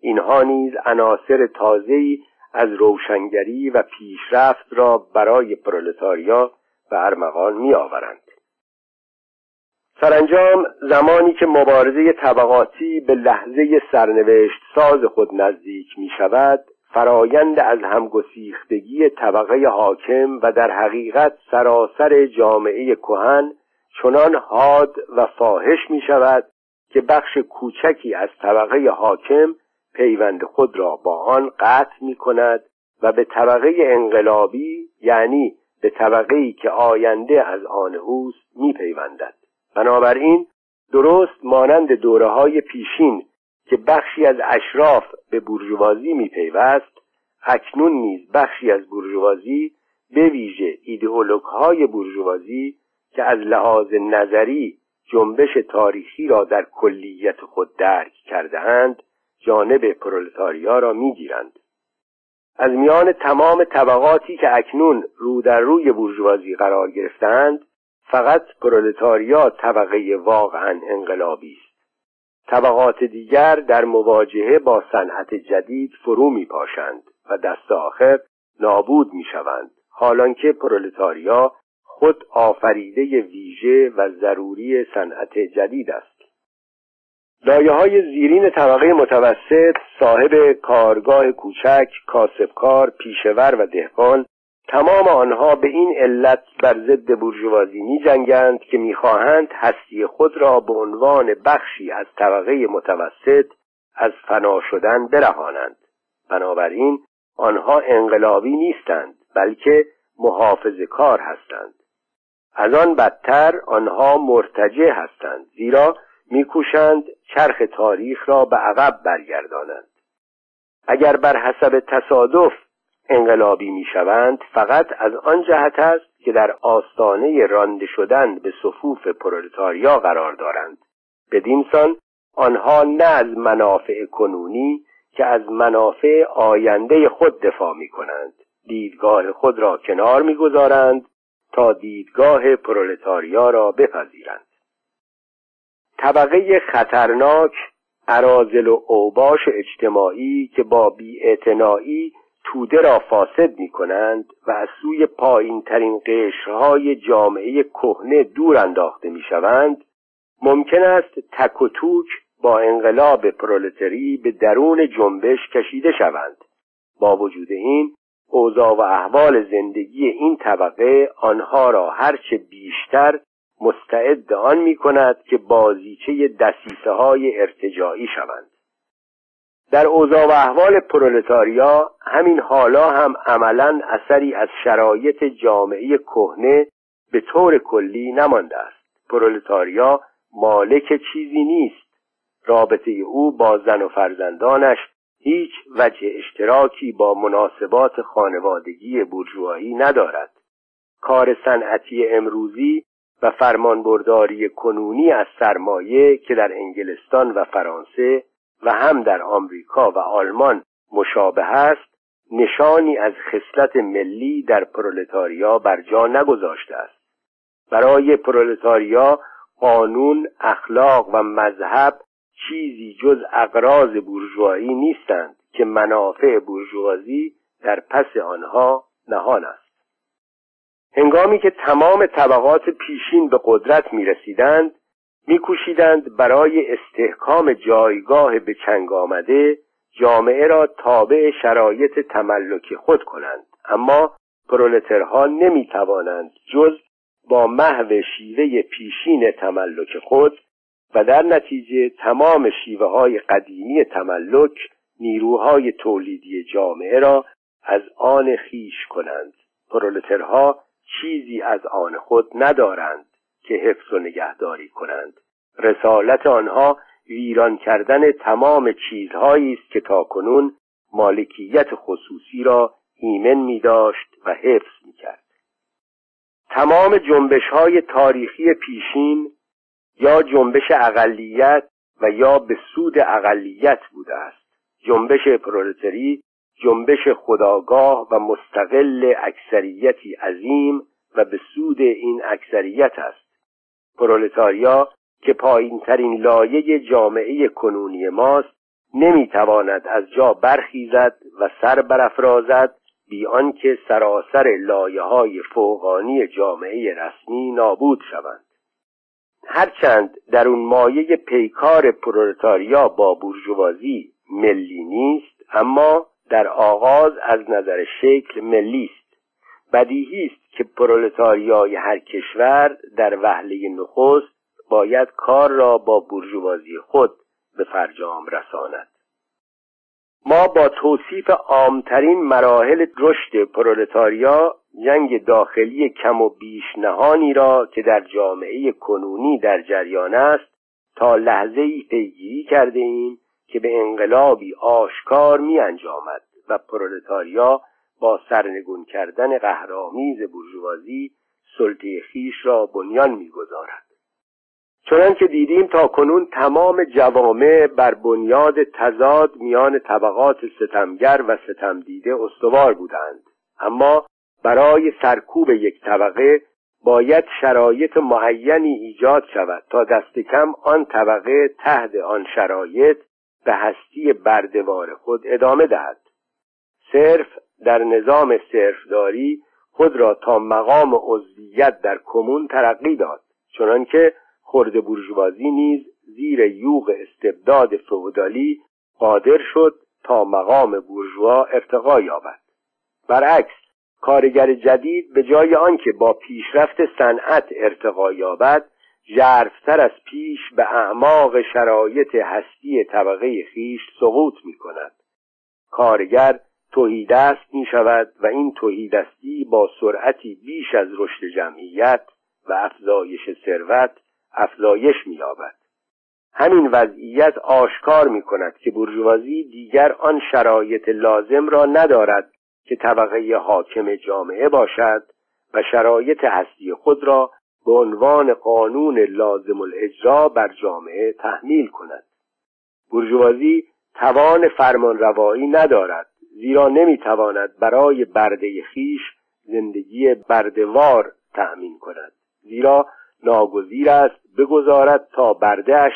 اینها نیز عناصر تازه‌ای از روشنگری و پیشرفت را برای پرولتاریا به ارمغان میآورند. سرانجام زمانی که مبارزه طبقاتی به لحظه سرنوشت ساز خود نزدیک می شود فرایند از همگسیختگی طبقه حاکم و در حقیقت سراسر جامعه کهن چنان حاد و فاحش می شود که بخش کوچکی از طبقه حاکم پیوند خود را با آن قطع می کند و به طبقه انقلابی یعنی به طبقه ای که آینده از آن اوست می پیوندد بنابراین درست مانند دوره های پیشین که بخشی از اشراف به بورژوازی میپیوست اکنون نیز بخشی از بورژوازی به ویژه ایدئولوگ های بورژوازی که از لحاظ نظری جنبش تاریخی را در کلیت خود درک کرده اند جانب پرولتاریا را می‌گیرند. از میان تمام طبقاتی که اکنون رو در روی بورژوازی قرار گرفتند فقط پرولتاریا طبقه واقعا انقلابی است. طبقات دیگر در مواجهه با صنعت جدید فرو می پاشند و دست آخر نابود می شوند حالان که پرولتاریا خود آفریده ویژه و ضروری صنعت جدید است. لایه های زیرین طبقه متوسط صاحب کارگاه کوچک کاسبکار پیشور و دهقان تمام آنها به این علت بر ضد بورژوازی می جنگند که می‌خواهند هستی خود را به عنوان بخشی از طبقه متوسط از فنا شدن برهانند. بنابراین آنها انقلابی نیستند بلکه محافظ کار هستند. از آن بدتر آنها مرتجع هستند زیرا میکوشند چرخ تاریخ را به عقب برگردانند. اگر بر حسب تصادف انقلابی می‌شوند فقط از آن جهت است که در آستانه رانده شدن به صفوف پرولتاریا قرار دارند. بدین سان آنها نه از منافع کنونی که از منافع آینده خود دفاع می کنند دیدگاه خود را کنار می‌گذارند تا دیدگاه پرولتاریا را بپذیرند. طبقه خطرناک عرازل و اوباش اجتماعی که با بیاعتنایی توده را فاسد می کنند و از سوی پایین ترین قشرهای جامعه کهنه دور انداخته می شوند ممکن است تک و توک با انقلاب پرولتری به درون جنبش کشیده شوند. با وجود این اوضاع و احوال زندگی این طبقه آنها را هرچه بیشتر مستعد آن می کند که بازیچه دسیسه های ارتجاعی شوند. در اوضاع و احوال پرولتاریا همین حالا هم عملا اثری از شرایط جامعه کهنه به طور کلی نمانده است. پرولتاریا مالک چیزی نیست. رابطه او با زن و فرزندانش هیچ وجه اشتراکی با مناسبات خانوادگی بورژوایی ندارد. کار صنعتی امروزی و فرمانبرداری کنونی از سرمایه که در انگلستان و فرانسه و هم در آمریکا و آلمان مشابه است نشانی از خصلت ملی در پرولتاریا بر جا نگذاشته است. برای پرولتاریا قانون اخلاق و مذهب چیزی جز اقراض بورژوایی نیستند که منافع بورژوازی در پس آنها نهان است. هنگامی که تمام طبقات پیشین به قدرت می رسیدند میکوشیدند برای استحکام جایگاه به چنگ آمده جامعه را تابع شرایط تملک خود کنند. اما پرولترها نمی توانند جز با محو شیوه پیشین تملک خود و در نتیجه تمام شیوه های قدیمی تملک نیروهای تولیدی جامعه را از آن خیش کنند. پرولترها چیزی از آن خود ندارند. که حفظ و نگهداری کنند. رسالت آنها ویران کردن تمام چیزهایی است که تاکنون مالکیت خصوصی را ایمن می داشت و حفظ می کرد تمام جنبش های تاریخی پیشین یا جنبش اقلیت و یا به سود اقلیت بوده است. جنبش پرولتری جنبش خداگاه و مستقل اکثریتی عظیم و به سود این اکثریت است. پرولتاریا که پایین ترین لایه جامعه کنونی ماست نمی‌تواند از جا برخیزد و سر برافرازد بی آنکه سراسر لایه های فوقانی جامعه رسمی نابود شوند. هرچند در اون مایه پیکار پرولتاریا با بورژوازی ملی نیست اما در آغاز از نظر شکل ملی است. بدیهی است که پرولتاریای هر کشور در وهله نخست باید کار را با بورژوازی خود به فرجام رساند. ما با توصیف عامترین مراحل رشد پرولتاریا جنگ داخلی کم و بیش نهانی را که در جامعه کنونی در جریان است تا لحظه ای پیگیری کرده ایم که به انقلابی آشکار می انجامد و پرولتاریا با سرنگون کردن قهرآمیز بورژوازی سلطه خیش را بنیان می‌گذارد. چنان که دیدیم تا کنون تمام جوامع بر بنیاد تضاد میان طبقات ستمگر و ستمدیده استوار بودند. اما برای سرکوب یک طبقه باید شرایط معینی ایجاد شود تا دست کم آن طبقه تحت آن شرایط به هستی بردوار خود ادامه دهد. صرف در نظام صرفداری خود را تا مقام عضویت در کمون ترقی داد چنانکه خرد بورژوازی نیز زیر یوغ استبداد فودالی قادر شد تا مقام بورژوا ارتقا یابد. برعکس کارگر جدید به جای آنکه با پیشرفت صنعت ارتقا یابد ژرفتر از پیش به اعماق شرایط هستی طبقه خیش سقوط می کند کارگر توهیدست می شود و این توهیدستی با سرعتی بیش از رشد جمعیت و افزایش ثروت افزایش می‌یابد. همین وضعیت آشکار می کند که بورژوازی دیگر آن شرایط لازم را ندارد که طبقه حاکم جامعه باشد و شرایط هستی خود را به عنوان قانون لازم الاجرا بر جامعه تحمیل کند. بورژوازی توان فرمانروایی ندارد زیرا نمی‌تواند برای برده خیش زندگی بردوار تأمین کند. زیرا ناگزیر است بگذارد تا بردهش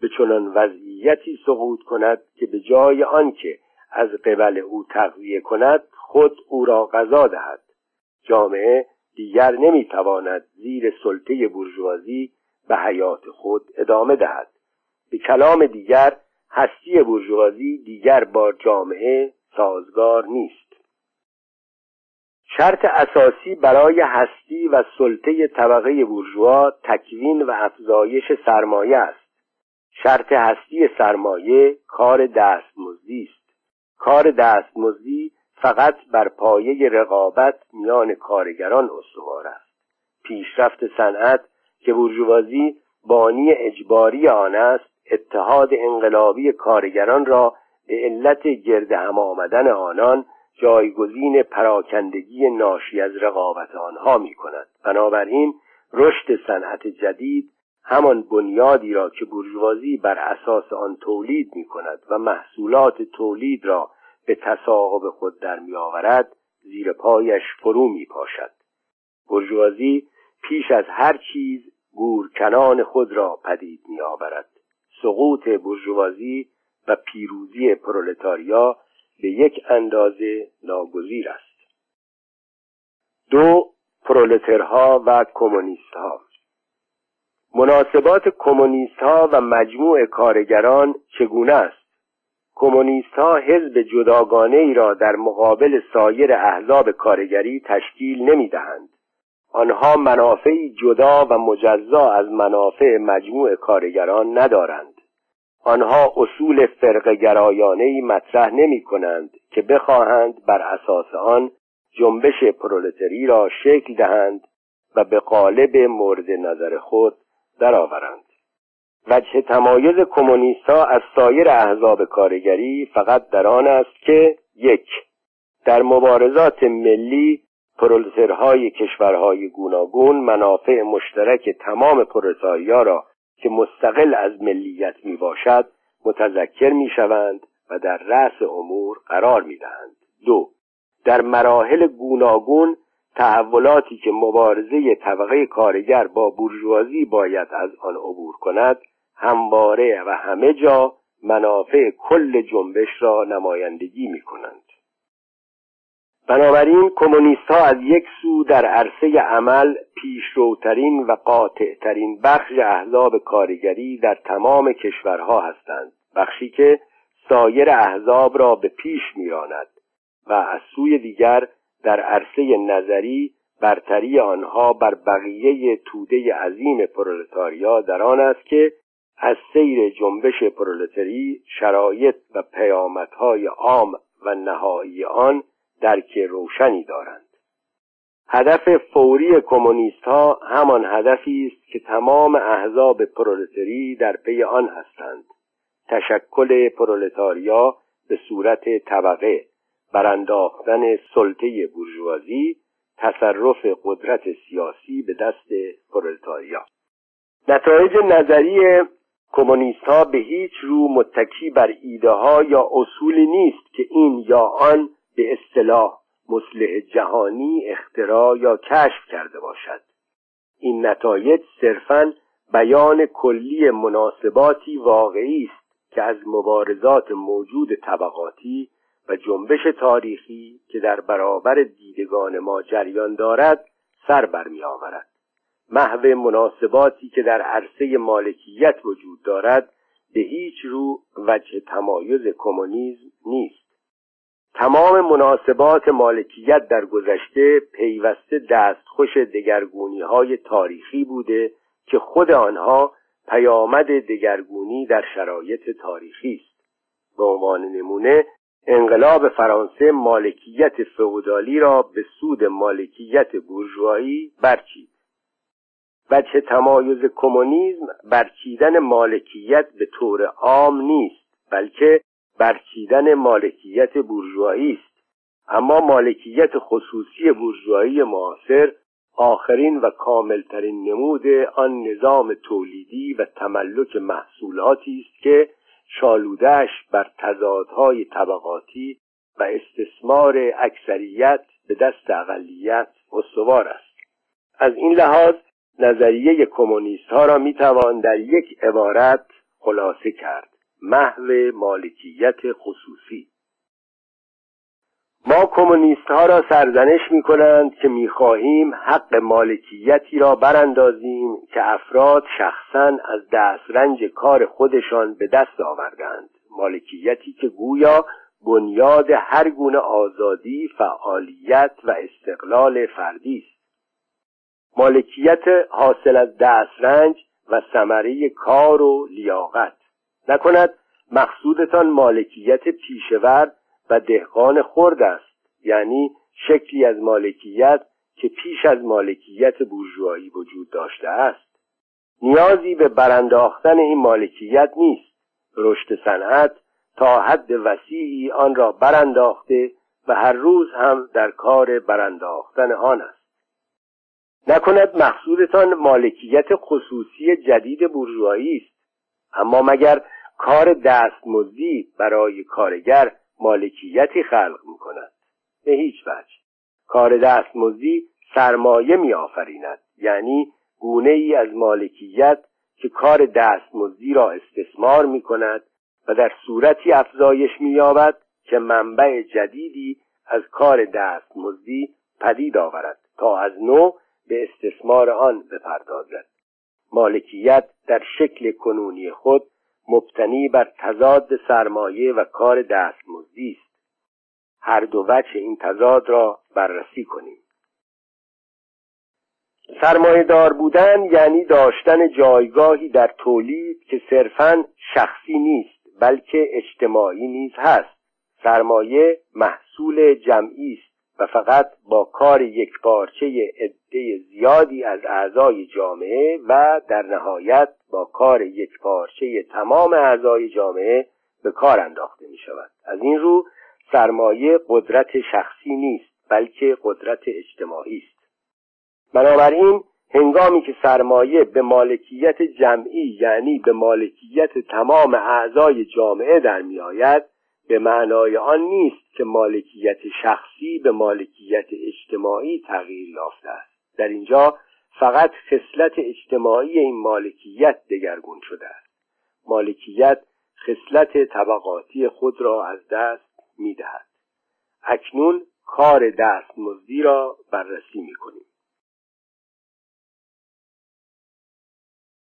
به چنان وضعیتی سقوط کند که به جای آنکه از قبل او تغذیه کند خود او را غذا دهد. جامعه دیگر نمی‌تواند زیر سلطه برجوازی به حیات خود ادامه دهد. به کلام دیگر هستی برجوازی دیگر با جامعه سازگار نیست. شرط اساسی برای هستی و سلطه طبقه بورژوا تکوین و افزایش سرمایه است. شرط هستی سرمایه کار دستمزدی است. کار دستمزدی فقط بر پایه رقابت میان کارگران استوار است. پیشرفت صنعت که بورژوازی بانی اجباری آن است اتحاد انقلابی کارگران را به علت گرد هم آمدن آنان جایگزین پراکندگی ناشی از رقابت آنها می کند بنابراین رشد صنعت جدید همان بنیادی را که بورژوازی بر اساس آن تولید می کند و محصولات تولید را به تصاحب خود در می آورد زیر پایش فرو می پاشد برجوازی پیش از هر چیز گورکنان خود را پدید می آورد سقوط برجوازی و پیروزی پرولتاریا به یک اندازه ناگزیر است دو پرولترها و کمونیستها مناسبات کمونیستها و مجموع کارگران چگونه است کمونیست ها حزب جداگانه ای را در مقابل سایر احزاب کارگری تشکیل نمی دهند. آنها منافعی جدا و مجزا از منافع مجموع کارگران ندارند. آنها اصول فرقگرایانه ای مطرح نمی کنند که بخواهند بر اساس آن جنبش پرولتری را شکل دهند و به قالب مورد نظر خود درآورند. وجه تمایز ها از سایر احزاب کارگری فقط در آن است که یک در مبارزات ملی پرولترهای کشورهای گوناگون منافع مشترک تمام پرولتاریا را که مستقل از ملیت می باشد متذکر می شوند و در رأس امور قرار می دهند. دو در مراحل گوناگون تحولاتی که مبارزه طبقه کارگر با بورژوازی باید از آن عبور کند همواره و همه جا منافع کل جنبش را نمایندگی می کنند. بنابراین کمونیست ها از یک سو در عرصه عمل پیشروترین و قاطعترین بخش احزاب کارگری در تمام کشورها هستند بخشی که سایر احزاب را به پیش میراند و از سوی دیگر در عرصه نظری برتری آنها بر بقیه توده عظیم پرولتاریا در آن است که از سیر جنبش پرولتری شرایط و پیامدهای عام و نهایی آن درک روشنی دارند. هدف فوری کمونیست ها همان هدفی است که تمام احزاب پرولتری در پی آن هستند. تشکل پرولتاریا به صورت طبقه برانداختن سلطه بورژوازی تصرف قدرت سیاسی به دست پرولتاریا. نتایج نظری کمونیست ها به هیچ رو متکی بر ایده ها یا اصولی نیست که این یا آن به اصطلاح مصلح جهانی اختراع یا کشف کرده باشد. این نتایج صرفا بیان کلی مناسباتی واقعی است که از مبارزات موجود طبقاتی و جنبش تاریخی که در برابر دیدگان ما جریان دارد سر برمیآورد محو مناسباتی که در عرصه مالکیت وجود دارد به هیچ رو وجه تمایز کمونیسم نیست. تمام مناسبات مالکیت در گذشته پیوسته دستخوش دگرگونی های تاریخی بوده که خود آنها پیامد دگرگونی در شرایط تاریخی است. به عنوان نمونه انقلاب فرانسه مالکیت فئودالی را به سود مالکیت بورژوایی برچید وجه تمایز کمونیسم برچیدن مالکیت به طور عام نیست بلکه برچیدن مالکیت بورژوایی است. اما مالکیت خصوصی بورژوایی معاصر آخرین و کاملترین نمود آن نظام تولیدی و تملک محصولاتی است که شالودهش بر تضادهای طبقاتی و استثمار اکثریت به دست اقلیت استوار است. از این لحاظ نظریه کمونیست ها را می‌توان در یک عبارت خلاصه کرد. محو مالکیت خصوصی. ما کمونیست ها را سرزنش می کنند که می خواهیم حق مالکیتی را براندازیم که افراد شخصا از دسترنج کار خودشان به دست آوردند. مالکیتی که گویا بنیاد هر گونه آزادی، فعالیت و استقلال فردی است. مالکیت حاصل از دسترنج و ثمره کار و لیاقت. نکند مقصودتان مالکیت پیشور و دهقان خرد است. یعنی شکلی از مالکیت که پیش از مالکیت بورژوایی وجود داشته است. نیازی به برانداختن این مالکیت نیست. رشد صنعت تا حد وسیعی آن را برانداخته و هر روز هم در کار برانداختن آن است. نکند مقصودتان مالکیت خصوصی جدید بورژوایی است. اما مگر کار دستمزدی برای کارگر مالکیتی خلق می کند به هیچ وجه. کار دستمزدی سرمایه می آفریند یعنی گونه ای از مالکیت که کار دستمزدی را استثمار می کند و در صورتی افزایش می یابد که منبع جدیدی از کار دستمزدی پدید آورد تا از نو به استثمار آن بپردازد. مالکیت در شکل کنونی خود مبتنی بر تضاد سرمایه و کار دستمزدی است. هر دو وجه این تضاد را بررسی کنیم. سرمایه دار بودن یعنی داشتن جایگاهی در تولید که صرفا شخصی نیست بلکه اجتماعی نیز هست. سرمایه محصول جمعی است. فقط با کار یک پارچه عده زیادی از اعضای جامعه و در نهایت با کار یک پارچه تمام اعضای جامعه به کار انداخته می شود. از این رو سرمایه قدرت شخصی نیست بلکه قدرت اجتماعی است. بنابراین هنگامی که سرمایه به مالکیت جمعی یعنی به مالکیت تمام اعضای جامعه در می آید به معنای آن نیست که مالکیت شخصی به مالکیت اجتماعی تغییر یافته است. در اینجا فقط خصلت اجتماعی این مالکیت دگرگون شده است. مالکیت خصلت طبقاتی خود را از دست می‌دهد. اکنون کار دستمزدی را بررسی می